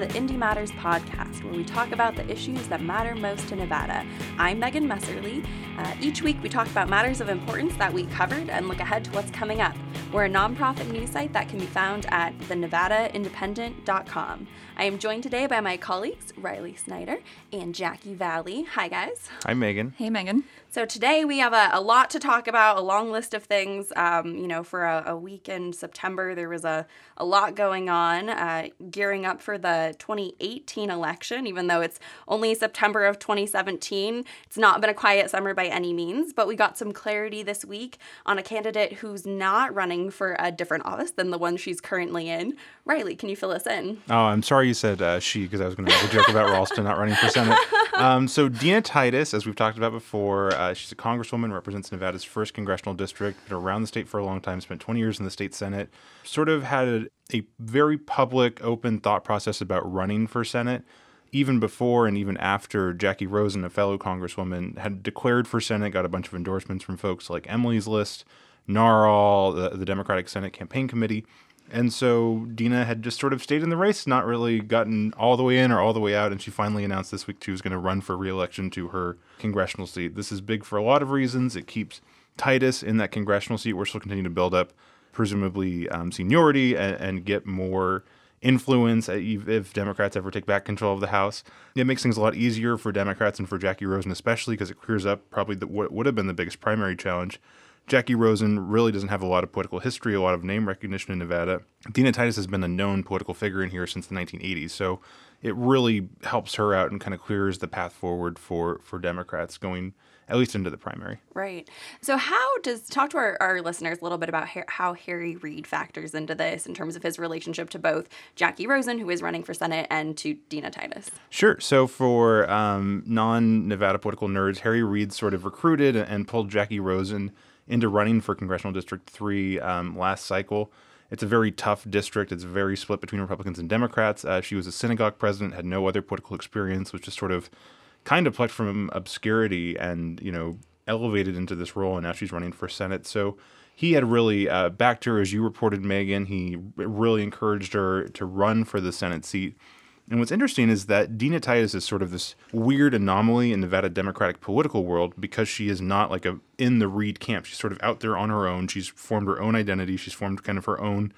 to the Indy Matters podcast, where we talk about the issues that matter most to Nevada. I'm Megan Messerly. Uh, each week, we talk about matters of importance that we covered and look ahead to what's coming up. We're a nonprofit news site that can be found at thenevadaindependent.com. I am joined today by my colleagues, Riley Snyder and Jackie Valley. Hi, guys. Hi, Megan. Hey, Megan. So today we have a, a, lot to talk about, a long list of things. Um, you know, for a, a, week in September, there was a, a lot going on, uh, gearing up for the 2018 election, even though it's only September of 2017. It's not been a quiet summer by any means, but we got some clarity this week on a candidate who's not running for a different office than the one she's currently in. Riley, can you fill us in? Oh, I'm sorry you said uh, she, because I was going to make a joke about Ralston not running for Senate. Um, so Dina Titus, as we've talked about before, uh, she's a congresswoman, represents Nevada's first congressional district, been around the state for a long time, spent 20 years in the state senate, sort of had a, a very public, open thought process about running for senate even before and even after Jackie Rosen, a fellow congresswoman, had declared for Senate, got a bunch of endorsements from folks like Emily's List, NARAL, the, the Democratic Senate Campaign Committee. And so Dina had just sort of stayed in the race, not really gotten all the way in or all the way out. And she finally announced this week she was going to run for reelection to her congressional seat. This is big for a lot of reasons. It keeps Titus in that congressional seat where she'll continue to build up, presumably, um, seniority and, and, get more influence if Democrats ever take back control of the House. It makes things a lot easier for Democrats and for Jackie Rosen, especially because it clears up probably the, what would have been the biggest primary challenge Jackie Rosen really doesn't have a lot of political history, a lot of name recognition in Nevada. Dina Titus has been a known political figure in here since the 1980s, so it really helps her out and kind of clears the path forward for for Democrats going at least into the primary. Right. So, how does talk to our, our listeners a little bit about how Harry Reid factors into this in terms of his relationship to both Jackie Rosen, who is running for Senate, and to Dina Titus? Sure. So, for um, non Nevada political nerds, Harry Reid sort of recruited and pulled Jackie Rosen into running for Congressional District 3 um, last cycle. It's a very tough district. It's very split between Republicans and Democrats. Uh, she was a synagogue president, had no other political experience, was just sort of kind of plucked from obscurity and, you know, elevated into this role, and now she's running for Senate. So he had really uh, backed her, as you reported, Megan. He really encouraged her to run for the Senate seat. And what's interesting is that Dina Titus is sort of this weird anomaly in Nevada Democratic political world because she is not like a in the Reid camp. She's sort of out there on her own. She's formed her own identity. She's formed kind of her own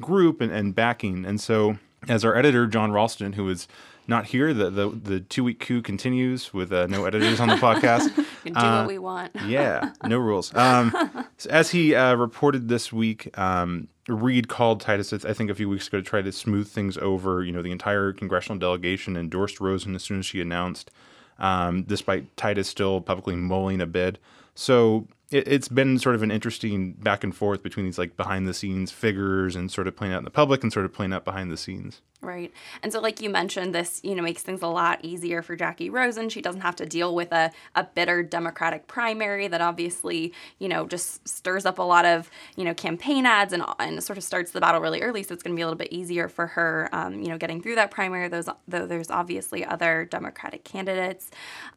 group and, and backing. And so, as our editor Jon Ralston, who is not here, the the, the two week coup continues with uh, no editors on the podcast. do uh, what we want. yeah, no rules. Um, so as he uh, reported this week, um, Reid called Titus, I think, a few weeks ago to try to smooth things over. You know, the entire congressional delegation endorsed Rosen as soon as she announced, um, despite Titus still publicly mulling a bid. So it, has been sort of an interesting back and forth between these like behind the scenes figures and sort of playing out in the public and sort of playing out behind the scenes. Right. And so, like you mentioned, this, you know, makes things a lot easier for Jackie Rosen. She doesn't have to deal with a, a bitter Democratic primary that obviously, you know, just stirs up a lot of, you know, campaign ads and, and sort of starts the battle really early. So it's going to be a little bit easier for her, um, you know, getting through that primary, those, though there's obviously other Democratic candidates.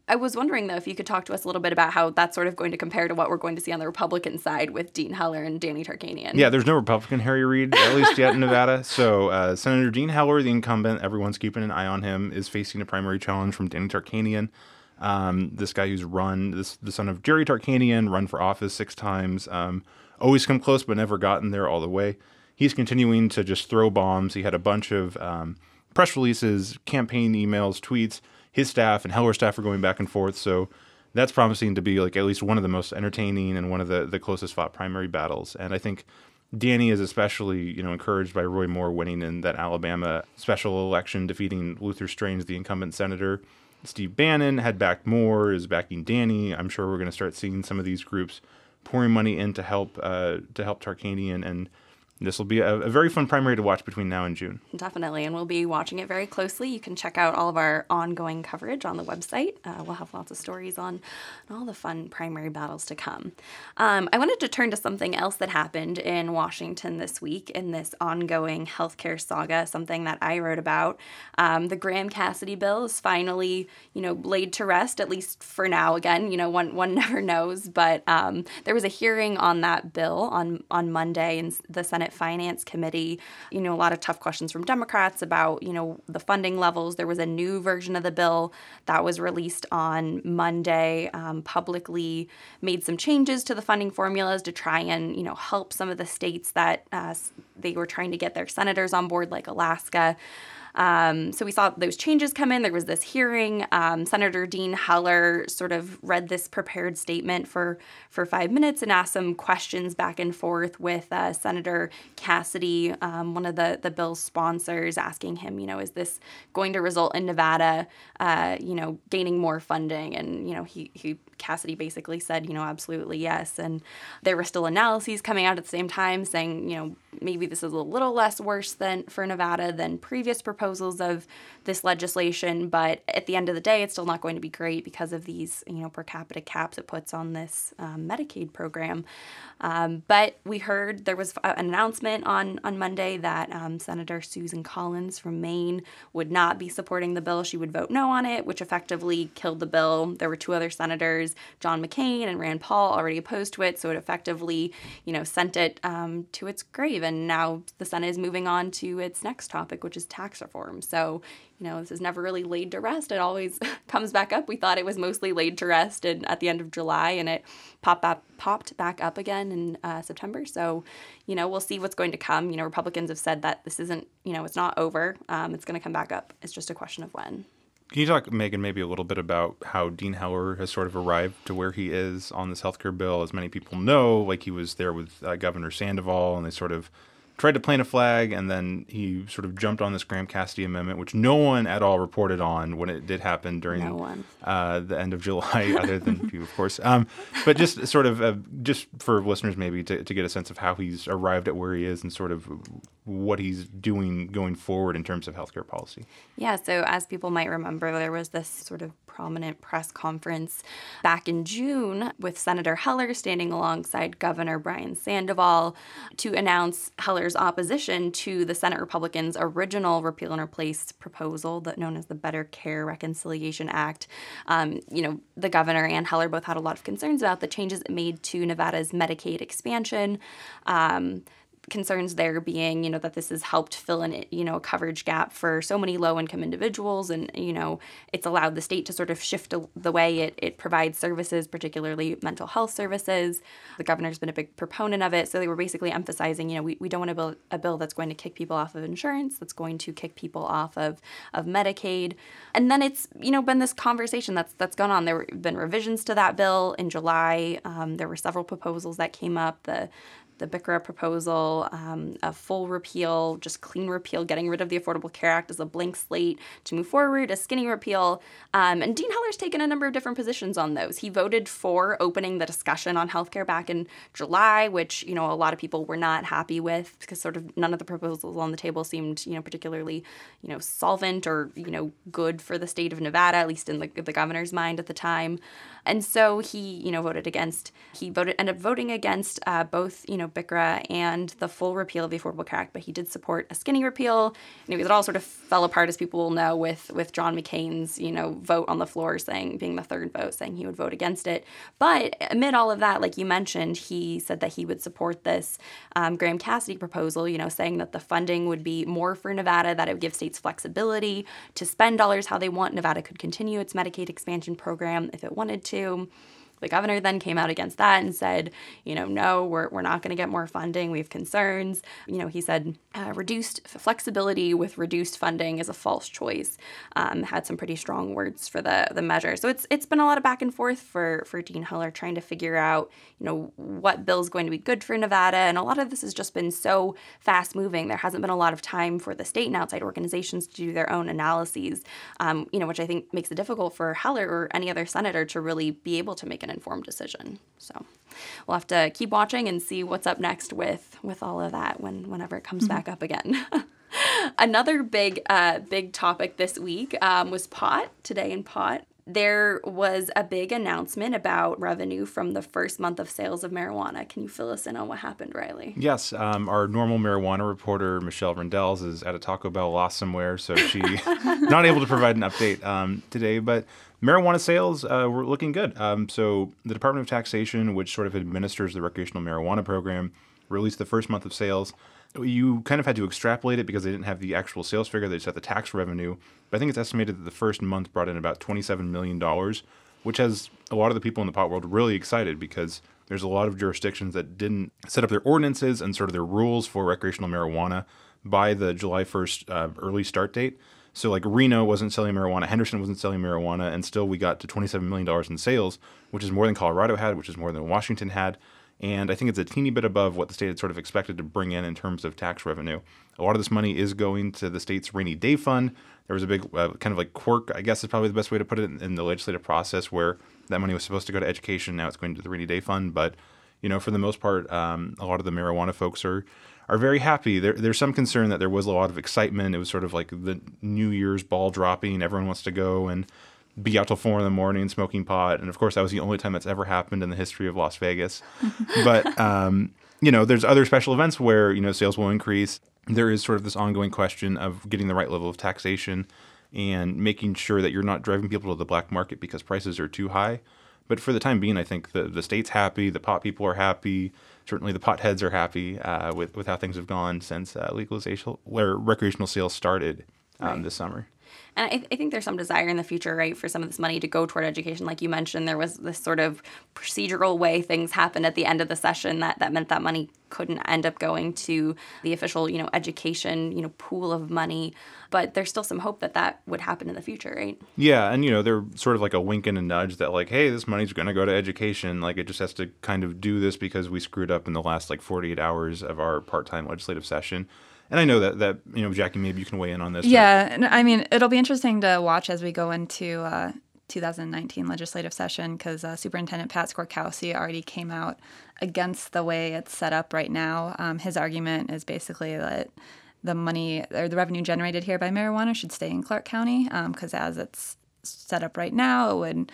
I was wondering, though, if you could talk to us a little bit about how that's sort of going to compare to what we're going to see on the Republican side with Dean Heller and Danny Tarkanian. Yeah, there's no Republican Harry Reid, at least yet in Nevada. So uh, Senator Dean Heller the incumbent, everyone's keeping an eye on him, is facing a primary challenge from Danny Tarkanian. Um, this guy who's run, this the son of Jerry Tarkanian, run for office six times, um, always come close but never gotten there all the way. He's continuing to just throw bombs. He had a bunch of um, press releases, campaign emails, tweets. His staff and Heller staff are going back and forth. So that's promising to be like at least one of the most entertaining and one of the, the closest fought primary battles. And I think Danny is especially, you know, encouraged by Roy Moore winning in that Alabama special election, defeating Luther Strange, the incumbent senator. Steve Bannon had backed Moore, is backing Danny. I'm sure we're going to start seeing some of these groups pouring money in to help uh, to help Tarkanian and this will be a, a, very fun primary to watch between now and June. Definitely, and we'll be watching it very closely. You can check out all of our ongoing coverage on the website. Uh, we'll have lots of stories on all the fun primary battles to come. Um, I wanted to turn to something else that happened in Washington this week in this ongoing healthcare saga, something that I wrote about. Um, the Graham Cassidy bill is finally, you know, laid to rest, at least for now. Again, you know, one one never knows, but um, there was a hearing on that bill on on Monday in the Senate Senate Finance Committee. You know, a lot of tough questions from Democrats about, you know, the funding levels. There was a new version of the bill that was released on Monday, um, publicly made some changes to the funding formulas to try and, you know, help some of the states that uh, they were trying to get their senators on board, like Alaska. Um, so we saw those changes come in. There was this hearing. Um, Senator Dean Heller sort of read this prepared statement for for five minutes and asked some questions back and forth with uh, Senator Cassidy, um, one of the the bill's sponsors, asking him, you know, is this going to result in Nevada, uh, you know, gaining more funding? And you know, he he Cassidy basically said, you know, absolutely yes. And there were still analyses coming out at the same time saying, you know, maybe this is a little less worse than for Nevada than previous proposals of this legislation, but at the end of the day, it's still not going to be great because of these, you know, per capita caps it puts on this um, Medicaid program. Um, but we heard there was an announcement on on Monday that um, Senator Susan Collins from Maine would not be supporting the bill. She would vote no on it, which effectively killed the bill. There were two other senators, John McCain and Rand Paul, already opposed to it, so it effectively, you know, sent it um, to its grave. And now the Senate is moving on to its next topic, which is tax reform. So you know, this is never really laid to rest. It always comes back up. We thought it was mostly laid to rest and at the end of July, and it popped up, popped back up again in uh, September. So, you know, we'll see what's going to come. You know, Republicans have said that this isn't, you know, it's not over. Um, it's going to come back up. It's just a question of when. Can you talk, Megan, maybe a little bit about how Dean Heller has sort of arrived to where he is on this healthcare bill? As many people know, like he was there with uh, Governor Sandoval, and they sort of tried to plant a flag, and then he sort of jumped on this Graham Cassidy amendment, which no one at all reported on when it did happen during no uh, the end of July, other than you, of course. Um, but just sort of, uh, just for listeners maybe to, to get a sense of how he's arrived at where he is and sort of what he's doing going forward in terms of healthcare policy. Yeah, so as people might remember, there was this sort of prominent press conference back in June with Senator Heller standing alongside Governor Brian Sandoval to announce Heller's opposition to the Senate Republicans' original repeal and replace proposal, that known as the Better Care Reconciliation Act. Um, you know, the governor and Heller both had a lot of concerns about the changes it made to Nevada's Medicaid expansion. Um, concerns there being, you know, that this has helped fill in, you know, a coverage gap for so many low income individuals. And, you know, it's allowed the state to sort of shift the way it, it provides services, particularly mental health services. The governor's been a big proponent of it. So they were basically emphasizing, you know, we, we don't want to build a bill that's going to kick people off of insurance, that's going to kick people off of, of Medicaid. And then it's, you know, been this conversation that's that's gone on. There have been revisions to that bill in July. Um, there were several proposals that came up. The the BICRA proposal, um, a full repeal, just clean repeal, getting rid of the Affordable Care Act as a blank slate to move forward, a skinny repeal. Um, and Dean Heller's taken a number of different positions on those. He voted for opening the discussion on healthcare back in July, which, you know, a lot of people were not happy with because sort of none of the proposals on the table seemed, you know, particularly, you know, solvent or, you know, good for the state of Nevada, at least in the, the governor's mind at the time. And so he, you know, voted against, he voted, ended up voting against uh, both, you know, BICRA and the full repeal of the Affordable Care Act, but he did support a skinny repeal. And it all sort of fell apart, as people will know, with, with John McCain's, you know, vote on the floor saying, being the third vote, saying he would vote against it. But amid all of that, like you mentioned, he said that he would support this um, Graham Cassidy proposal, you know, saying that the funding would be more for Nevada, that it would give states flexibility to spend dollars how they want. Nevada could continue its Medicaid expansion program if it wanted to. The governor then came out against that and said, you know, no, we're, we're not going to get more funding. We have concerns. You know, he said uh, reduced flexibility with reduced funding is a false choice. Um, had some pretty strong words for the the measure. So it's it's been a lot of back and forth for for Dean Heller trying to figure out, you know, what bill is going to be good for Nevada. And a lot of this has just been so fast moving. There hasn't been a lot of time for the state and outside organizations to do their own analyses. Um, you know, which I think makes it difficult for Heller or any other senator to really be able to make an an informed decision. So we'll have to keep watching and see what's up next with with all of that when whenever it comes mm-hmm. back up again. Another big uh, big topic this week um, was pot today in pot there was a big announcement about revenue from the first month of sales of marijuana. Can you fill us in on what happened, Riley? Yes. Um, our normal marijuana reporter, Michelle Rindels, is at a Taco Bell lost somewhere, so she not able to provide an update um, today. But marijuana sales uh, were looking good. Um, so the Department of Taxation, which sort of administers the recreational marijuana program, released the first month of sales. You kind of had to extrapolate it because they didn't have the actual sales figure. They just had the tax revenue. But I think it's estimated that the first month brought in about $27 million, which has a lot of the people in the pot world really excited because there's a lot of jurisdictions that didn't set up their ordinances and sort of their rules for recreational marijuana by the July 1st uh, early start date. So like Reno wasn't selling marijuana, Henderson wasn't selling marijuana, and still we got to $27 million in sales, which is more than Colorado had, which is more than Washington had. And I think it's a teeny bit above what the state had sort of expected to bring in in terms of tax revenue. A lot of this money is going to the state's rainy day fund. There was a big uh, kind of like quirk, I guess is probably the best way to put it, in, in the legislative process where that money was supposed to go to education. Now it's going to the rainy day fund. But, you know, for the most part, um, a lot of the marijuana folks are are very happy. There, there's some concern that there was a lot of excitement. It was sort of like the New Year's ball dropping. Everyone wants to go and be out till four in the morning smoking pot. And of course, that was the only time that's ever happened in the history of Las Vegas. but, um, you know, there's other special events where, you know, sales will increase. There is sort of this ongoing question of getting the right level of taxation and making sure that you're not driving people to the black market because prices are too high. But for the time being, I think the, the state's happy, the pot people are happy, certainly the potheads are happy uh, with, with how things have gone since uh, legalization, where recreational sales started um, right. this summer. And I, I, think there's some desire in the future, right, for some of this money to go toward education. Like you mentioned, there was this sort of procedural way things happened at the end of the session that, that meant that money couldn't end up going to the official, you know, education, you know, pool of money. But there's still some hope that that would happen in the future, right? Yeah, and you know, they're sort of like a wink and a nudge that like, hey, this money's going to go to education. Like it just has to kind of do this because we screwed up in the last like 48 hours of our part-time legislative session and I know that that you know Jackie, maybe you can weigh in on this. Yeah, but. I mean, it'll be interesting to watch as we go into uh, 2019 legislative session because uh, Superintendent Pat Skorkowsky already came out against the way it's set up right now. Um, his argument is basically that the money or the revenue generated here by marijuana should stay in Clark County because um, as it's set up right now, it would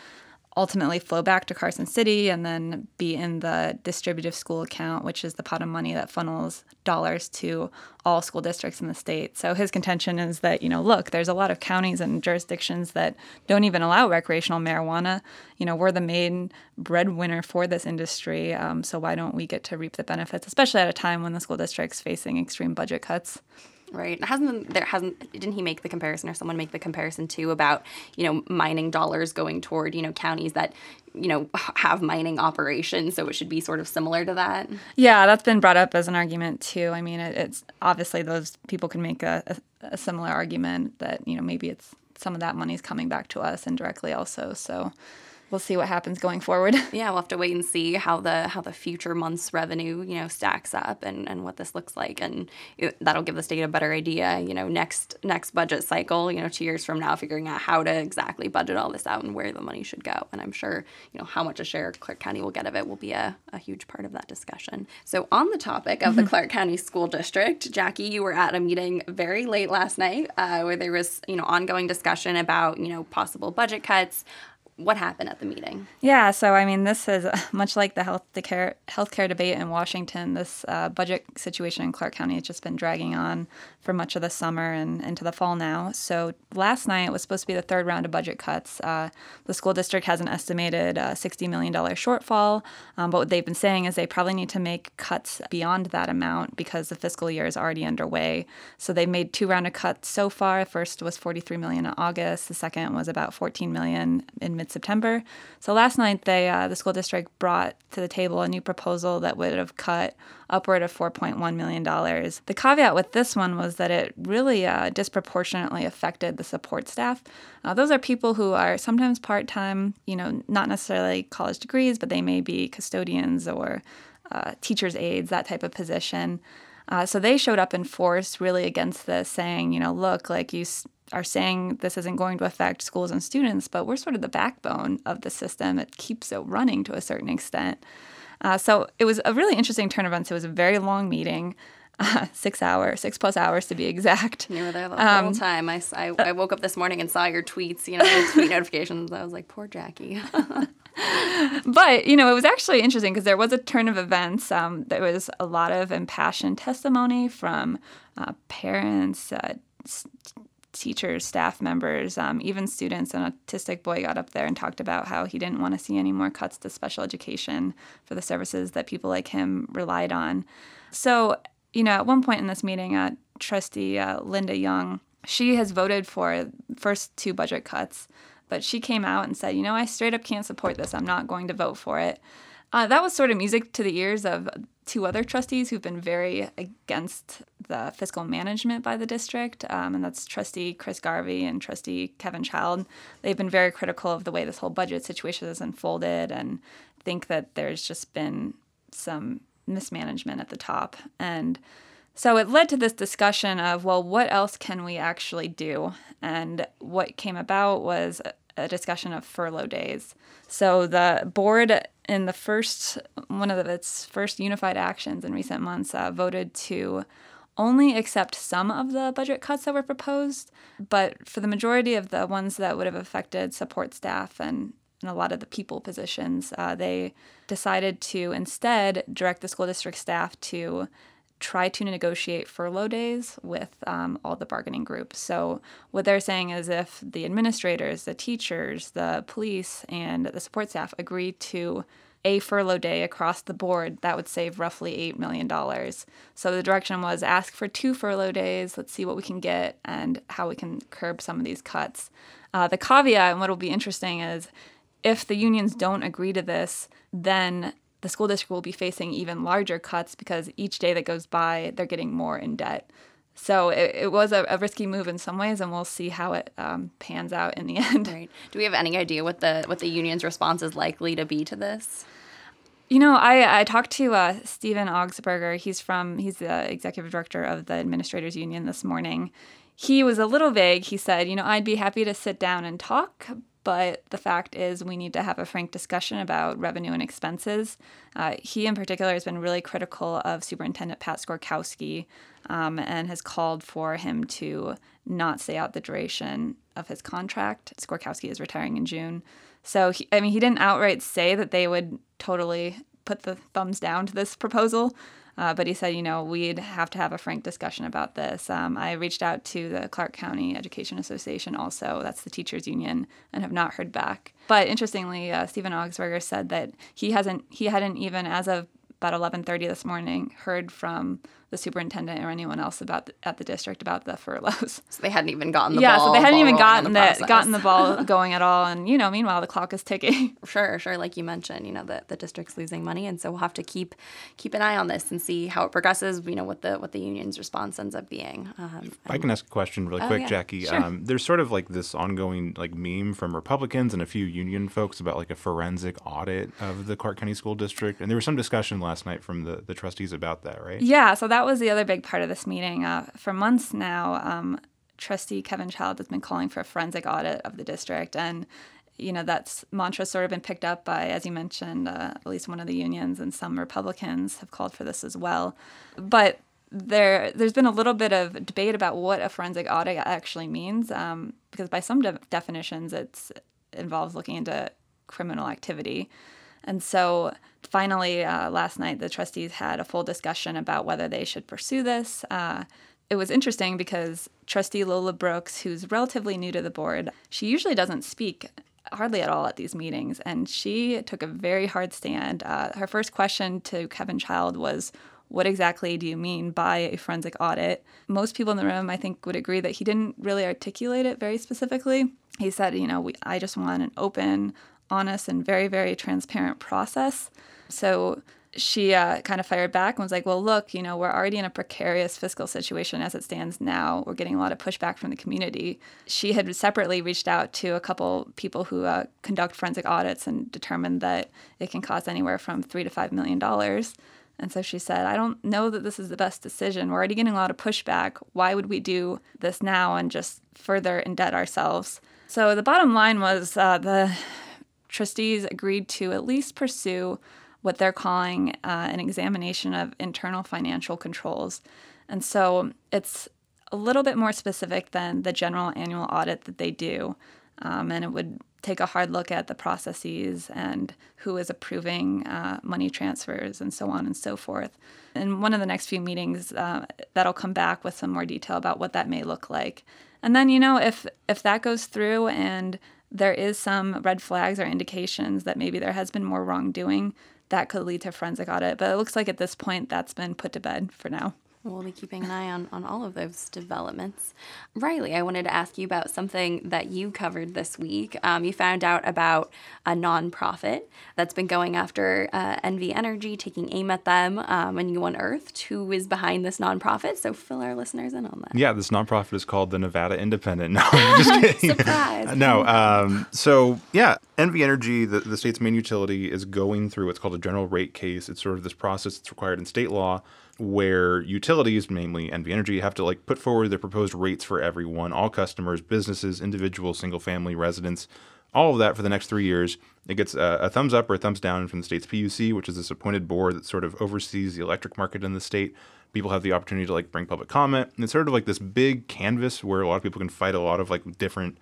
ultimately flow back to Carson City and then be in the distributive school account, which is the pot of money that funnels dollars to all school districts in the state. So his contention is that, you know, look, there's a lot of counties and jurisdictions that don't even allow recreational marijuana. You know, we're the main breadwinner for this industry. Um, so why don't we get to reap the benefits, especially at a time when the school district's facing extreme budget cuts? Right. Hasn't there hasn't didn't he make the comparison or someone make the comparison too about, you know, mining dollars going toward, you know, counties that, you know, have mining operations, so it should be sort of similar to that? Yeah, that's been brought up as an argument too. I mean, it, it's obviously those people can make a, a, a similar argument that, you know, maybe it's some of that money's coming back to us indirectly also. So we'll see what happens going forward. Yeah, we'll have to wait and see how the how the future months revenue you know stacks up and, and what this looks like, and it, that'll give the state a better idea. You know, next next budget cycle, you know, two years from now, figuring out how to exactly budget all this out and where the money should go. And I'm sure you know how much a share Clark County will get of it will be a, a huge part of that discussion. So on the topic of the mm-hmm. Clark County School District, Jackie, you were at a meeting very late last night uh, where there was you know ongoing discussion about you know possible budget cuts what happened at the meeting? Yeah, so I mean, this is much like the health care healthcare debate in Washington. This uh, budget situation in Clark County has just been dragging on for much of the summer and into the fall now. So last night was supposed to be the third round of budget cuts. Uh, the school district has an estimated uh, $60 million shortfall, um, but what they've been saying is they probably need to make cuts beyond that amount because the fiscal year is already underway. So they made two round of cuts so far. First was 43 million in August. The second was about 14 million in mid September. So last night they uh, the school district brought to the table a new proposal that would have cut upward of 4.1 million dollars. The caveat with this one was that it really uh, disproportionately affected the support staff. Uh, those are people who are sometimes part time, you know, not necessarily college degrees, but they may be custodians or uh, teachers' aides, that type of position. Uh, so they showed up in force really against this, saying, you know, look, like you are saying this isn't going to affect schools and students, but we're sort of the backbone of the system. It keeps it running to a certain extent. Uh, so it was a really interesting turn of events. It was a very long meeting. Uh, six hours, six plus hours to be exact. You were there the um, whole time. I, I, I, woke up this morning and saw your tweets, you know, tweet notifications. I was like, poor Jackie. but, you know, it was actually interesting because there was a turn of events. Um, there was a lot of impassioned testimony from uh, parents, uh, teachers, staff members, um, even students. An autistic boy got up there and talked about how he didn't want to see any more cuts to special education for the services that people like him relied on. So, you know, at one point in this meeting, uh, Trustee uh, Linda Young, she has voted for first two budget cuts, but she came out and said, you know, I straight up can't support this. I'm not going to vote for it. Uh, that was sort of music to the ears of two other trustees who've been very against the fiscal management by the district, um, and that's Trustee Chris Garvey and Trustee Kevin Child. They've been very critical of the way this whole budget situation has unfolded and think that there's just been some mismanagement at the top. And so it led to this discussion of, well, what else can we actually do? And what came about was a discussion of furlough days. So the board in the first one of its first unified actions in recent months uh, voted to only accept some of the budget cuts that were proposed, but for the majority of the ones that would have affected support staff and, and a lot of the people positions, uh, they decided to instead direct the school district staff to try to negotiate furlough days with um, all the bargaining groups. So, what they're saying is if the administrators, the teachers, the police, and the support staff agree to a furlough day across the board, that would save roughly $8 million. So, the direction was ask for two furlough days, let's see what we can get and how we can curb some of these cuts. Uh, the caveat, and what will be interesting, is if the unions don't agree to this, then the school district will be facing even larger cuts because each day that goes by, they're getting more in debt. So it, it was a, a, risky move in some ways, and we'll see how it um, pans out in the end. Right. Do we have any idea what the what the union's response is likely to be to this? You know, I, I talked to uh, Stephen Augspurger. He's from he's the executive director of the administrators union this morning. He was a little vague. He said, you know, I'd be happy to sit down and talk, but the fact is we need to have a frank discussion about revenue and expenses. Uh, he, in particular, has been really critical of Superintendent Pat Skorkowsky um, and has called for him to not stay out the duration of his contract. Skorkowsky is retiring in June. So, he, I mean, he didn't outright say that they would totally put the thumbs down to this proposal, uh, but he said, you know, we'd have to have a frank discussion about this. Um, I reached out to the Clark County Education Association also, that's the teachers union, and have not heard back. But interestingly, uh, Stephen Augspurger said that he hasn't, he hadn't even, as of about 11:30 this morning, heard from the superintendent or anyone else about the, at the district about the furloughs. So they hadn't even gotten the yeah, ball. so they hadn't even gotten the, the gotten the ball going at all. And you know, meanwhile the clock is ticking. Sure, sure. Like you mentioned, you know, the, the district's losing money, and so we'll have to keep keep an eye on this and see how it progresses. You know, what the what the union's response ends up being. Um, I can ask a question really oh, quick, yeah. Jackie. Sure. Um, there's sort of like this ongoing like meme from Republicans and a few union folks about like a forensic audit of the Clark County School District, and there was some discussion last night from the the trustees about that, right? Yeah, so that was the other big part of this meeting. Uh, for months now, um, Trustee Kevin Child has been calling for a forensic audit of the district, and you know that's mantra sort of been picked up by, as you mentioned, uh, at least one of the unions, and some Republicans have called for this as well. But there, there's been a little bit of debate about what a forensic audit actually means, um, because by some de- definitions, it involves looking into criminal activity. And so finally, uh, last night, the trustees had a full discussion about whether they should pursue this. Uh, it was interesting because Trustee Lola Brooks, who's relatively new to the board, she usually doesn't speak hardly at all at these meetings, and she took a very hard stand. Uh, her first question to Kevin Child was, what exactly do you mean by a forensic audit? Most people in the room, I think, would agree that he didn't really articulate it very specifically. He said, you know, we, I just want an open, honest and very, very transparent process. So she uh, kind of fired back and was like, well, look, you know, we're already in a precarious fiscal situation as it stands now. We're getting a lot of pushback from the community. She had separately reached out to a couple people who uh, conduct forensic audits and determined that it can cost anywhere from three to five million dollars. And so she said, I don't know that this is the best decision. We're already getting a lot of pushback. Why would we do this now and just further indebt ourselves? So the bottom line was uh, the trustees agreed to at least pursue what they're calling uh, an examination of internal financial controls. And so it's a little bit more specific than the general annual audit that they do. Um, and it would take a hard look at the processes and who is approving uh, money transfers and so on and so forth. In one of the next few meetings, uh, that'll come back with some more detail about what that may look like. And then, you know, if if that goes through and there is some red flags or indications that maybe there has been more wrongdoing, that could lead to forensic audit. But it looks like at this point that's been put to bed for now. We'll be keeping an eye on, on all of those developments. Riley, I wanted to ask you about something that you covered this week. Um, you found out about a nonprofit that's been going after uh, NV Energy, taking aim at them, um, and you unearthed who is behind this nonprofit. So fill our listeners in on that. Yeah, this nonprofit is called the Nevada Independent. No, I'm just kidding. Surprise. no, um, so yeah, NV Energy, the, the state's main utility, is going through what's called a general rate case. It's sort of this process that's required in state law where utilities, mainly NV Energy, have to like put forward their proposed rates for everyone, all customers, businesses, individuals, single family residents, all of that for the next three years. It gets a, a, thumbs up or a thumbs down from the state's PUC, which is this appointed board that sort of oversees the electric market in the state. People have the opportunity to like bring public comment. And it's sort of like this big canvas where a lot of people can fight a lot of like different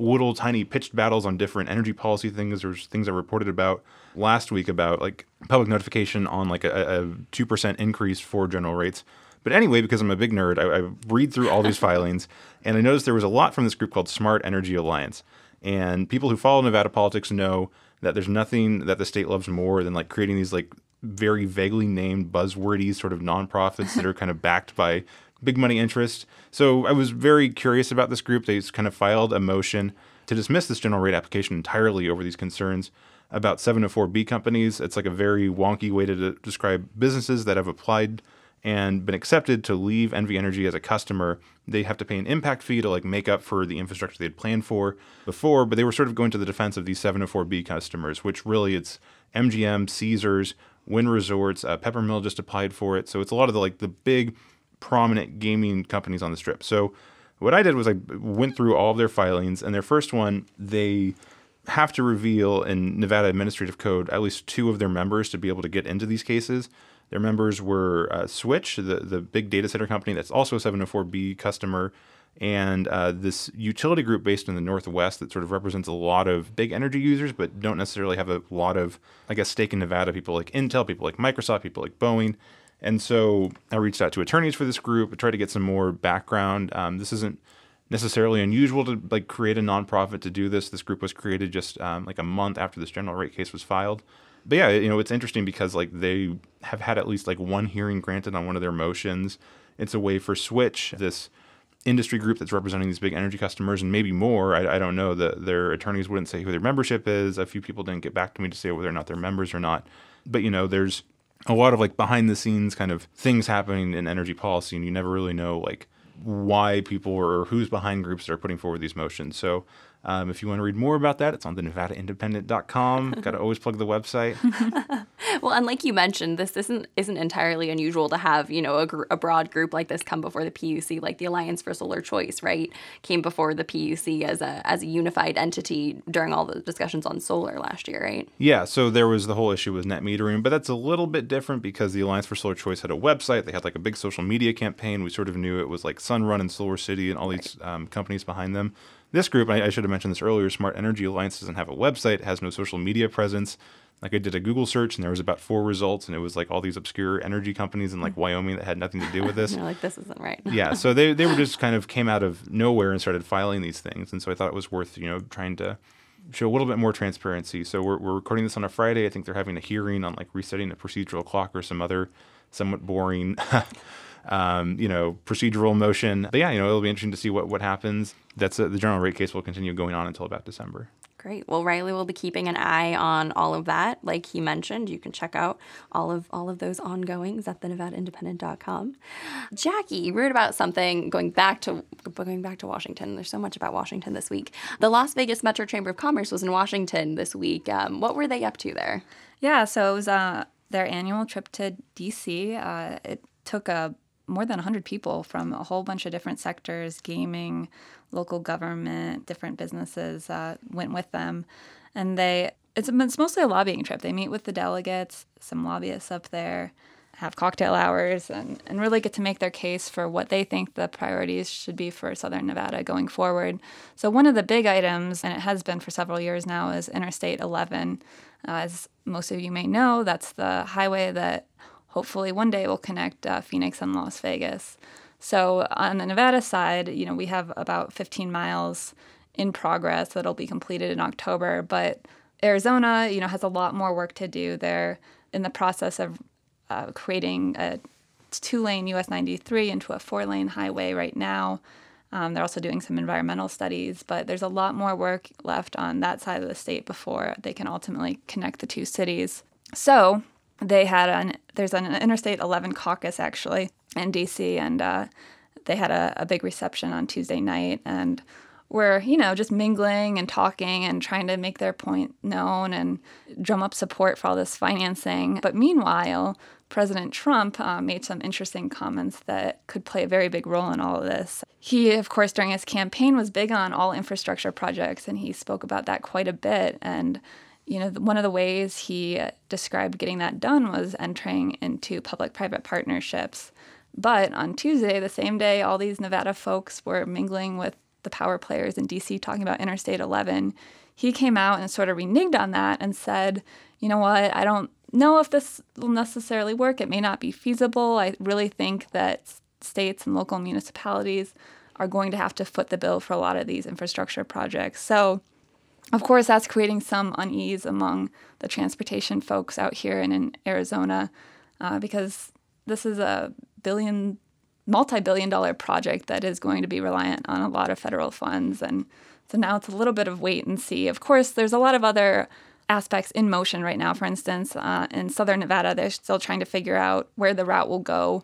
little tiny pitched battles on different energy policy things. There's things I reported about last week about like public notification on like a two percent increase for general rates. But anyway, because I'm a big nerd, I, I read through all these filings, and I noticed there was a lot from this group called Smart Energy Alliance. And people who follow Nevada politics know that there's nothing that the state loves more than like creating these like very vaguely named buzzwordy sort of nonprofits that are kind of backed by big money interest. So I was very curious about this group. They kind of filed a motion to dismiss this general rate application entirely over these concerns about 704B companies. It's like a very wonky way to describe businesses that have applied and been accepted to leave NV Energy as a customer. They have to pay an impact fee to like make up for the infrastructure they had planned for before, but they were sort of going to the defense of these 704B customers, which really it's MGM, Caesars, Wynn Resorts, uh, Peppermill just applied for it. So it's a lot of the like the big prominent gaming companies on the strip. So what I did was I went through all of their filings, and their first one, they have to reveal in Nevada Administrative Code at least two of their members to be able to get into these cases. Their members were uh, Switch, the, the big data center company that's also a 704B customer, and uh, this utility group based in the Northwest that sort of represents a lot of big energy users, but don't necessarily have a lot of, I guess, stake in Nevada. People like Intel, people like Microsoft, people like Boeing. And so I reached out to attorneys for this group, I tried to get some more background. Um, this isn't necessarily unusual to like create a nonprofit to do this. This group was created just um, like a month after this general rate case was filed. But yeah, you know, it's interesting because like they have had at least like one hearing granted on one of their motions. It's a way for Switch, this industry group that's representing these big energy customers and maybe more. I, I don't know that their attorneys wouldn't say who their membership is. A few people didn't get back to me to say whether or not they're members or not. But you know, there's a lot of like behind the scenes kind of things happening in energy policy, and you never really know like why people or who's behind groups that are putting forward these motions. So um, if you want to read more about that, it's on the NevadaIndependent.com. Got to always plug the website. well, and like you mentioned, this isn't isn't entirely unusual to have you know a, gr- a, broad group like this come before the PUC, like the Alliance for Solar Choice, right? Came before the PUC as a as a unified entity during all the discussions on solar last year, right? Yeah. So there was the whole issue with net metering, but that's a little bit different because the Alliance for Solar Choice had a website. They had like a big social media campaign. We sort of knew it was like Sunrun and Solar City and all these um, companies behind them. This group, I, I, should have mentioned this earlier, Smart Energy Alliance doesn't have a website, has no social media presence. Like I did a Google search and there was about four results, and it was like all these obscure energy companies in like. Wyoming that had nothing to do with this. Like, this isn't right. yeah, so they they were just kind of came out of nowhere and started filing these things, and so I thought it was worth you know trying to show a little bit more transparency. So we're we're recording this on a Friday. I think they're having a hearing on like resetting a procedural clock or some other somewhat boring um, you know, procedural motion. But yeah, you know, it'll be interesting to see what, what happens. That's a, the general rate case will continue going on until about December. Great. Well, Riley will be keeping an eye on all of that. Like he mentioned, you can check out all of all of those ongoings at the NevadaIndependent.com. Jackie, you wrote about something going back to going back to Washington. There's so much about Washington this week. The Las Vegas Metro Chamber of Commerce was in Washington this week. Um, what were they up to there? Yeah, so it was uh, their annual trip to DC. Uh, it took a more than 100 people from a whole bunch of different sectors gaming, local government, different businesses uh, went with them. And they, it's, it's mostly a lobbying trip. They meet with the delegates, some lobbyists up there, have cocktail hours and, and really get to make their case for what they think the priorities should be for Southern Nevada going forward. So, one of the big items, and it has been for several years now, is Interstate 11. Uh, as most of you may know, that's the highway that hopefully one day it will connect uh, Phoenix and Las Vegas. So, on the Nevada side, you know, we have about 15 miles in progress that'll be completed in October, but Arizona, you know, has a lot more work to do. They're in the process of uh, creating a two lane US 93 into a four lane highway right now. Um, they're also doing some environmental studies, but there's a lot more work left on that side of the state before they can ultimately connect the two cities. So they had an there's an Interstate 11 caucus actually in DC, and uh, they had a, a big reception on Tuesday night, and were, you know, just mingling and talking and trying to make their point known and drum up support for all this financing. But meanwhile, President Trump uh, made some interesting comments that could play a very big role in all of this. He, of course, during his campaign was big on all infrastructure projects, and he spoke about that quite a bit. And, you know, one of the ways he described getting that done was entering into public private partnerships. But on Tuesday, the same day, all these Nevada folks were mingling with the power players in DC talking about Interstate 11, he came out and sort of reneged on that and said, you know what, I don't know if this will necessarily work. It may not be feasible. I really think that states and local municipalities are going to have to foot the bill for a lot of these infrastructure projects. So, of course, that's creating some unease among the transportation folks out here and in Arizona uh, because this is a billion multi-billion dollar project that is going to be reliant on a lot of federal funds. And so now it's a little bit of wait and see. Of course there's a lot of other aspects in motion right now. For instance uh, in southern nevada they're still trying to figure out where the route will go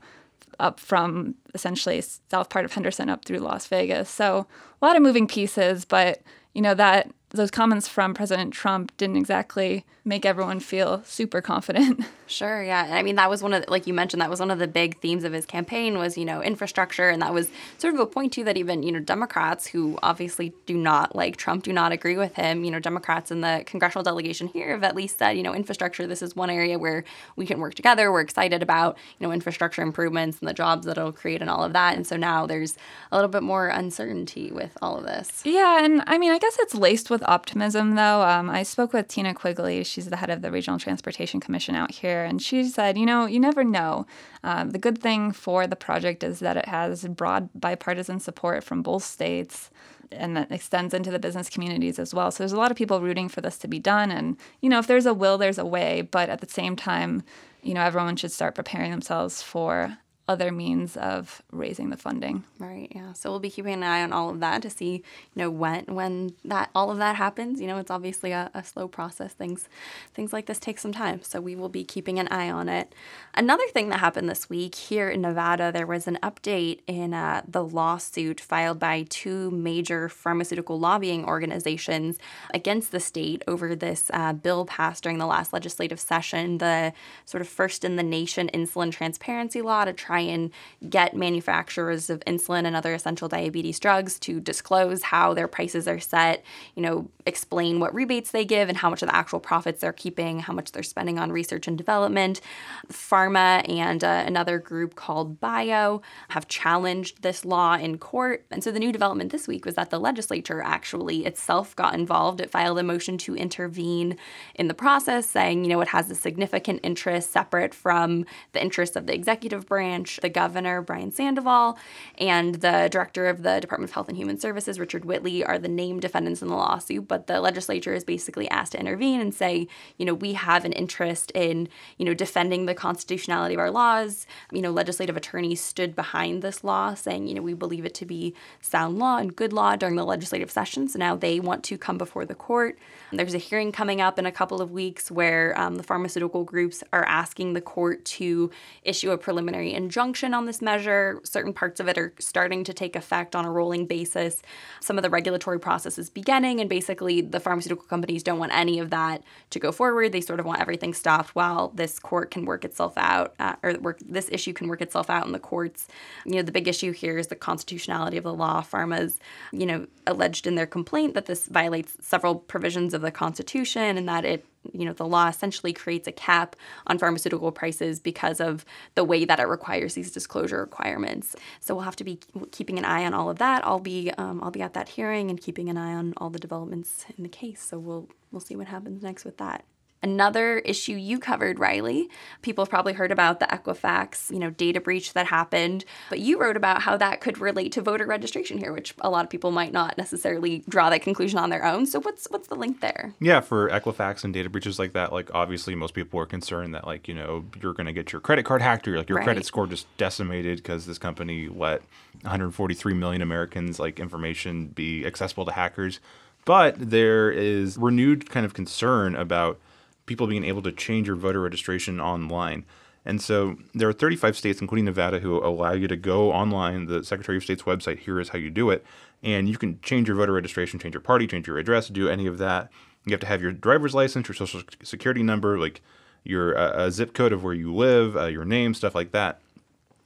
up from essentially south part of henderson up through las vegas. So a lot of moving pieces but you know that those comments from President Trump didn't exactly make everyone feel super confident. Sure, yeah. I mean, that was one of, the, like you mentioned, that was one of the big themes of his campaign was, you know, infrastructure. And that was sort of a point, too, that even, you know, Democrats who obviously do not like Trump, do not agree with him, you know, Democrats in the congressional delegation here have at least said, you know, infrastructure, this is one area where we can work together. We're excited about, you know, infrastructure improvements and the jobs that it'll create and all of that. And so now there's a little bit more uncertainty with all of this. Yeah. And I mean, I guess it's laced with optimism, though. Um, I spoke with Tina Quigley. She's the head of the Regional Transportation Commission out here, and she said, you know, you never know. Um, the good thing for the project is that it has broad bipartisan support from both states and that extends into the business communities as well. So there's a lot of people rooting for this to be done. And, you know, if there's a will, there's a way. But at the same time, you know, everyone should start preparing themselves for other means of raising the funding. Right. Yeah. So we'll be keeping an eye on all of that to see, you know, when when that all of that happens. You know, it's obviously a, a slow process. Things things like this take some time. So we will be keeping an eye on it. Another thing that happened this week here in Nevada, there was an update in uh, the lawsuit filed by two major pharmaceutical lobbying organizations against the state over this uh, bill passed during the last legislative session, the sort of first in the nation insulin transparency law to try try and get manufacturers of insulin and other essential diabetes drugs to disclose how their prices are set, you know, explain what rebates they give and how much of the actual profits they're keeping, how much they're spending on research and development. Pharma and uh, another group called Bio have challenged this law in court. And so the new development this week was that the legislature actually itself got involved. It filed a motion to intervene in the process, saying, you know, it has a significant interest separate from the interests of the executive branch the governor, Brian Sandoval, and the director of the Department of Health and Human Services, Richard Whitley, are the named defendants in the lawsuit. But the legislature is basically asked to intervene and say, you know, we have an interest in, you know, defending the constitutionality of our laws. You know, legislative attorneys stood behind this law, saying, you know, we believe it to be sound law and good law during the legislative session. So now they want to come before the court. There's a hearing coming up in a couple of weeks where um, the pharmaceutical groups are asking the court to issue a preliminary injunction on this measure. Certain parts of it are starting to take effect on a rolling basis. Some of the regulatory process is beginning, and basically, the pharmaceutical companies don't want any of that to go forward. They sort of want everything stopped while this court can work itself out, uh, or work, this issue can work itself out in the courts. You know, the big issue here is the constitutionality of the law. Pharma's, you know, alleged in their complaint that this violates several provisions of the Constitution and that it you know, the law essentially creates a cap on pharmaceutical prices because of the way that it requires these disclosure requirements. So we'll have to be keeping an eye on all of that. I'll be um, I'll be at that hearing and keeping an eye on all the developments in the case. So we'll we'll see what happens next with that. Another issue you covered, Riley, people have probably heard about the Equifax, you know, data breach that happened, but you wrote about how that could relate to voter registration here, which a lot of people might not necessarily draw that conclusion on their own. So what's what's the link there? Yeah, for Equifax and data breaches like that, like obviously most people are concerned that like, you know, you're going to get your credit card hacked or like your Right. credit score just decimated because this company let 143 million Americans like information be accessible to hackers. But there is renewed kind of concern about people being able to change your voter registration online. And so there are 35 states, including Nevada, who allow you to go online. The Secretary of State's website, here is how you do it. And you can change your voter registration, change your party, change your address, do any of that. You have to have your driver's license, your social security number, like your uh, zip code of where you live, uh, your name, stuff like that.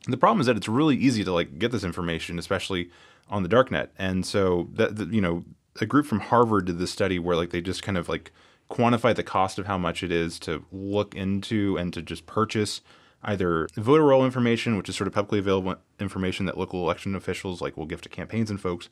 The problem is that it's really easy to like get this information, especially on the darknet. And so that that, you know, a group from Harvard did this study where like they just kind of like quantify the cost of how much it is to look into and to just purchase either voter roll information, which is sort of publicly available information that local election officials like will give to campaigns and folks.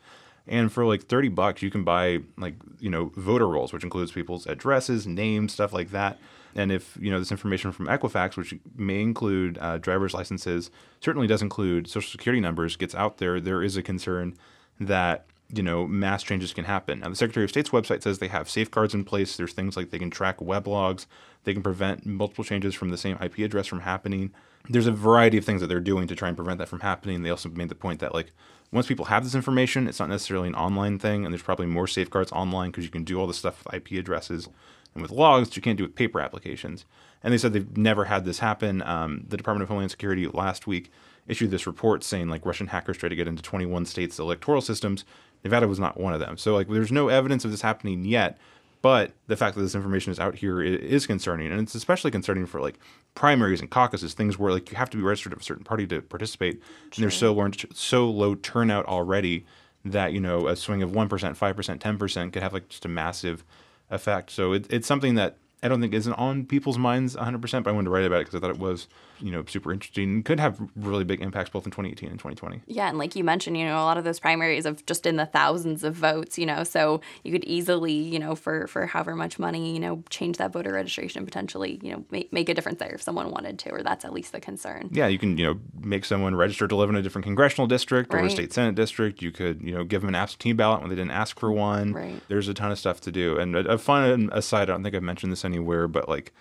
And for like 30 bucks, you can buy like, you know, voter rolls, which includes people's addresses, names, stuff like that. And if, you know, this information from Equifax, which may include uh, driver's licenses, certainly does include social security numbers, gets out there, there is a concern that, you know, mass changes can happen. Now, the Secretary of State's website says they have safeguards in place. There's things like they can track web logs, they can prevent multiple changes from the same IP address from happening. There's a variety of things that they're doing to try and prevent that from happening. They also made the point that, like, once people have this information, it's not necessarily an online thing, and there's probably more safeguards online because you can do all this stuff with IP addresses and with logs you can't do with paper applications. And they said they've never had this happen. Um, the Department of Homeland Security last week issued this report saying like Russian hackers tried to get into 21 states' electoral systems. Nevada was not one of them. So like there's no evidence of this happening yet. But the fact that this information is out here is concerning, and it's especially concerning for like primaries and caucuses, things where like you have to be registered of a certain party to participate, and there's so low, so low turnout already that you know a swing of one percent, five percent, ten percent could have like just a massive effect. So it, it's something that I don't think isn't on people's minds 100%, but I wanted to write about it because I thought it was, you know, super interesting and could have really big impacts both in 2018 and 2020. Yeah, and like you mentioned, you know, a lot of those primaries of just in the thousands of votes, you know, so you could easily, you know, for for however much money, you know, change that voter registration potentially, you know, make, make a difference there if someone wanted to, or that's at least the concern. Yeah, you can, you know, make someone register to live in a different congressional district or a state senate district. You could, you know, give them an absentee ballot when they didn't ask for one. Right. There's a ton of stuff to do. And a, a fun aside, I don't think I've mentioned this anywhere, but like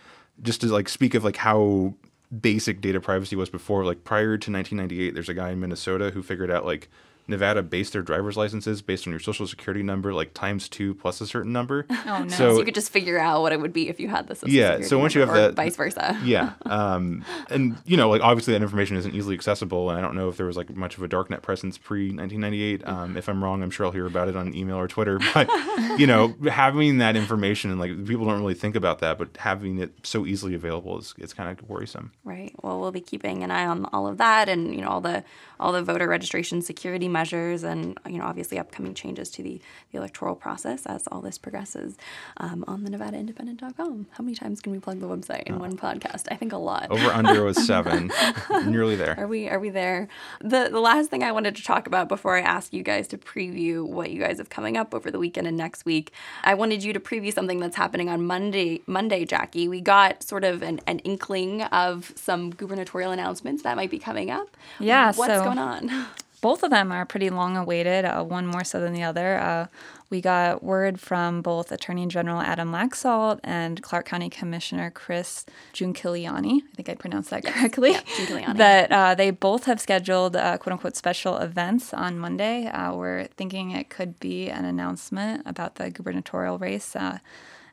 just to like speak of like how basic data privacy was before, like prior to 1998, there's a guy in Minnesota who figured out like Nevada based their driver's licenses based on your social security number, like times two plus a certain number. Oh, no. So So you could just figure out what it would be if you had the social Yeah, so once you have or that- vice versa. yeah um, and you know like obviously that information isn't easily accessible and i don't know if there was like much of a darknet presence pre-1998 um, if i'm wrong i'm sure i'll hear about it on email or twitter but you know having that information and like people don't really think about that but having it so easily available is it's kind of worrisome Right. Well, we'll be keeping an eye on all of that, and you know all the all the voter registration security measures, and you know obviously upcoming changes to the, the electoral process as all this progresses um, on the NevadaIndependent.com. How many times can we plug the website in one podcast? I think a lot. over under was seven nearly there. Are there we are we there? The the last thing I wanted to talk about before I ask you guys to preview what you guys have coming up over the weekend and next week, I wanted you to preview something that's happening on Monday Monday, Jackie. We got sort of an, an inkling of some gubernatorial announcements that might be coming up. Yeah, What's so- going on? both of them are pretty long awaited, uh, one more so than the other. Uh, we got word from both Attorney General Adam Laxalt and Clark County Commissioner Chris Giunchigliani. I think I pronounced that correctly. yeah, That uh, they both have scheduled uh, quote unquote special events on Monday. Uh, we're thinking it could be an announcement about the gubernatorial race. Uh,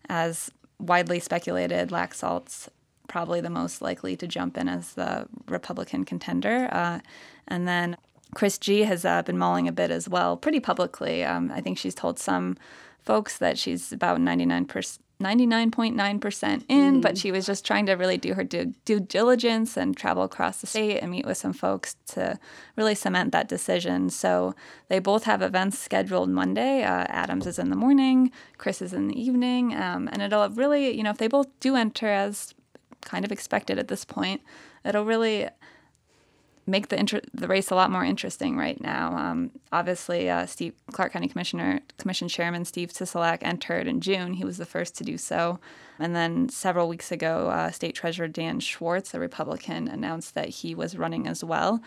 as widely speculated, Laxalt's probably the most likely to jump in as the Republican contender. Uh, and then Chris G has uh, been mulling a bit as well, pretty publicly. Um, I think she's told some folks that she's about 99% 99.9% in, but she was just trying to really do her due, due diligence and travel across the state and meet with some folks to really cement that decision. So they both have events scheduled Monday. Uh, Adams is in the morning, Chris is in the evening. Um, and it'll really, you know, if they both do enter as kind of expected at this point, it'll really make the inter- the race a lot more interesting right now. Um, obviously, uh, Steve Clark County Commissioner Commission Chairman Steve Sisolak entered in June. He was the first to do so, and then several weeks ago, uh, State Treasurer Dan Schwartz, a Republican, announced that he was running as well.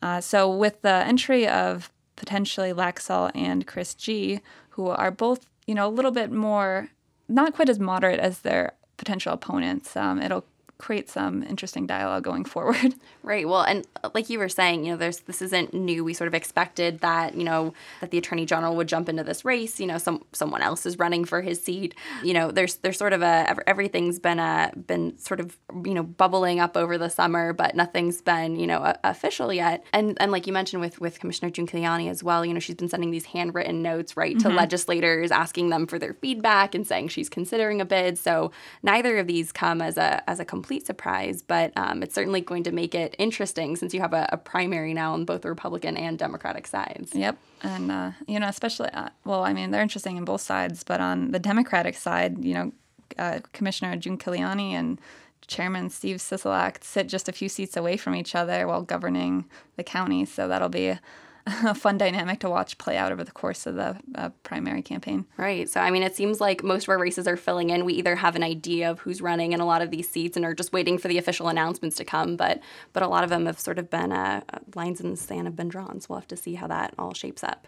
Uh, so, with the entry of potentially Laxalt and Chris G, who are both you know a little bit more not quite as moderate as their potential opponents, um, it'll create some interesting dialogue going forward. Right. Well, and uh, like you were saying, you know, there's this isn't new. We sort of expected that, you know, that the attorney general would jump into this race. You know, some someone else is running for his seat. You know, there's there's sort of a everything's been a been sort of you know bubbling up over the summer, but nothing's been you know official yet. And and like you mentioned with with Commissioner Giunchigliani as well, you know, she's been sending these handwritten notes right to mm-hmm. legislators, asking them for their feedback and saying she's considering a bid. So neither of these come as a as a complete surprise, but um, it's certainly going to make it interesting since you have a, a, primary now on both the Republican and Democratic sides. Yep. And, uh, you know, especially, uh, well, I mean, they're interesting in both sides, but on the Democratic side, you know, uh, Commissioner Giunchigliani and Chairman Steve Sisolak sit just a few seats away from each other while governing the county. So that'll be a fun dynamic to watch play out over the course of the uh, primary campaign. Right. So, I mean, it seems like most of our races are filling in. We either have an idea of who's running in a lot of these seats and are just waiting for the official announcements to come, but but a lot of them have sort of been uh, lines in the sand have been drawn. So we'll have to see how that all shapes up.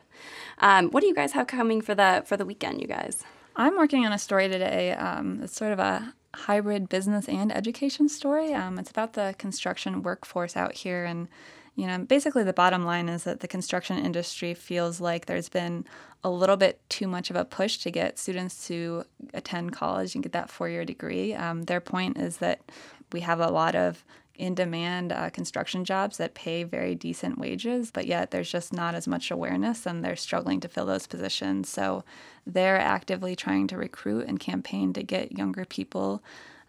Um, what do you guys have coming for the for the weekend, you guys? I'm working on a story today. Um, it's sort of a hybrid business and education story. Um, it's about the construction workforce out here and you know, basically the bottom line is that the construction industry feels like there's been a little bit too much of a push to get students to attend college and get that four year degree. Um, their point is that we have a lot of in demand uh, construction jobs that pay very decent wages, but yet there's just not as much awareness and they're struggling to fill those positions. So they're actively trying to recruit and campaign to get younger people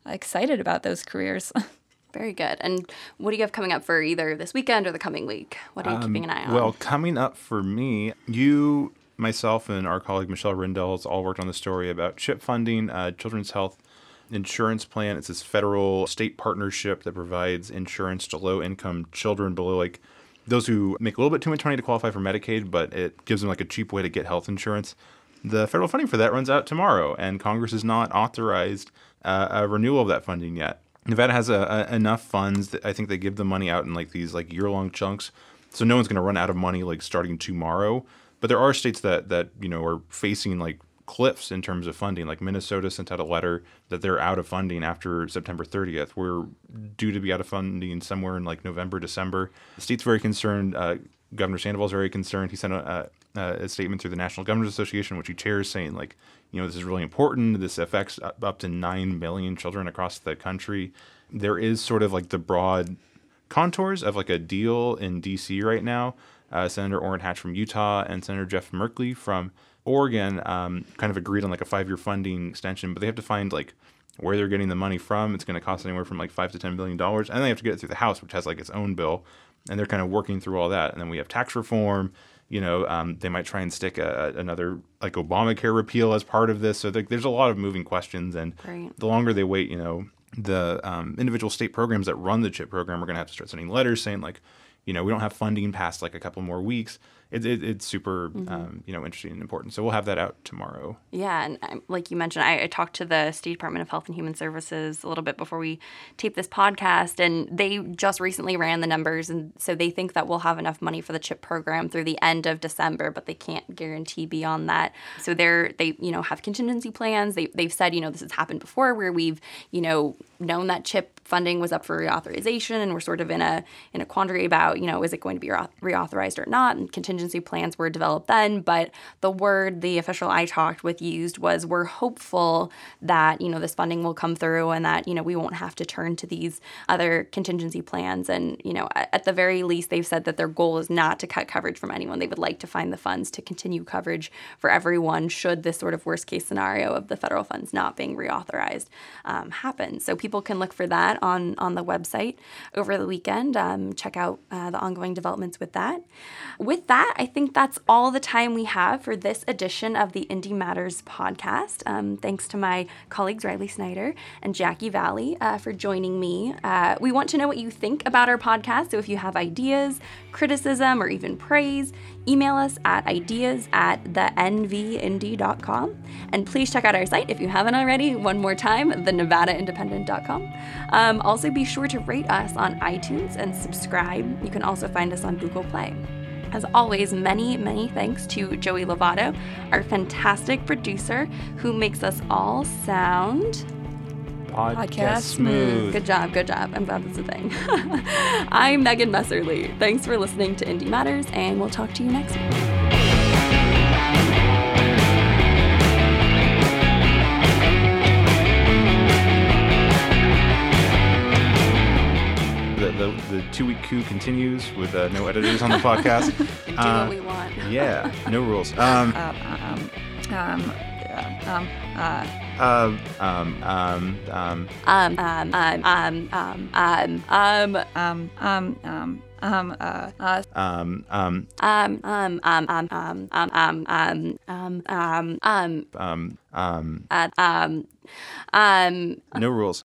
excited about those careers. Very good. And what do you have coming up for either this weekend or the coming week? What are you um, keeping an eye on? Well, coming up for me, you, myself, and our colleague Michelle Rindels has all worked on the story about CHIP funding, uh, Children's Health Insurance Plan. It's this federal state partnership that provides insurance to low income children below like those who make a little bit too much money to qualify for Medicaid, but it gives them like a cheap way to get health insurance. The federal funding for that runs out tomorrow, and Congress has not authorized uh, a renewal of that funding yet. Nevada has a, a, enough funds that I think they give the money out in like these like year long chunks, so no one's going to run out of money like starting tomorrow. But there are states that that you know are facing like cliffs in terms of funding. Like Minnesota sent out a letter that they're out of funding after September 30th. We're due to be out of funding somewhere in like November, December. The state's very concerned. Uh, Governor Sandoval's very concerned. He sent a, a, a, statement through the National Governors Association, which he chairs, saying like, you know, this is really important. This affects up to nine million children across the country. There is sort of like the broad contours of like a deal in D.C. right now. Uh, Senator Orrin Hatch from Utah and Senator Jeff Merkley from Oregon um, kind of agreed on like a five-year funding extension, but they have to find like where they're getting the money from. It's going to cost anywhere from like five to ten billion dollars, and they have to get it through the House, which has like its own bill and they're kind of working through all that. And then we have tax reform. You know, um, they might try and stick a, another like Obamacare repeal as part of this. So there's a lot of moving questions, and right. the longer they wait, you know, the um, individual state programs that run the CHIP program are going to have to start sending letters saying like, you know, we don't have funding past like a couple more weeks it, it, it's super mm-hmm. um, you know interesting and important. So we'll have that out tomorrow. Yeah, and um, like you mentioned, I, I, talked to the State Department of Health and Human Services a little bit before we taped this podcast, and they just recently ran the numbers, and so they think that we'll have enough money for the CHIP program through the end of December, but they can't guarantee beyond that. So they're they you know have contingency plans. They they've said you know this has happened before where we've you know known that chip funding was up for reauthorization and we're sort of in a in a quandary about you know is it going to be reauthorized or not and contingency plans were developed then but the word the official I talked with used was we're hopeful that you know this funding will come through and that you know we won't have to turn to these other contingency plans and you know at the very least they've said that their goal is not to cut coverage from anyone they would like to find the funds to continue coverage for everyone should this sort of worst case scenario of the federal funds not being reauthorized um, happen so people can look for that that on, on the website over the weekend. Um, check out uh, the ongoing developments with that. With that, I think that's all the time we have for this edition of the IndyMatters podcast. Um, thanks to my colleagues Riley Snyder and Jackie Valley uh, for joining me. Uh, we want to know what you think about our podcast, so if you have ideas, criticism, or even praise, email us at ideas at thenvindy.com. And please check out our site if you haven't already, one more time, thenevadaindependent.com. Um, also, be sure to rate us on iTunes and subscribe. You can also find us on Google Play. As always, many, many thanks to Joey Lovato, our fantastic producer, who makes us all sound podcast, smooth. Good job, good job. I'm glad that's a thing. I'm Megan Messerly. Thanks for listening to IndyMatters, and we'll talk to you next week. The, the, two week coup continues with uh, no editors on the podcast. do uh, what we want. yeah, no rules. Um, uh, um, um, um, uh, um, um, um, um, um, um, um, um, um, um, um, um, um, um, uh, uh, um, um, um, um, um, um, um, um, um, um, um, um, um, um, um, uh, um, um, no rules.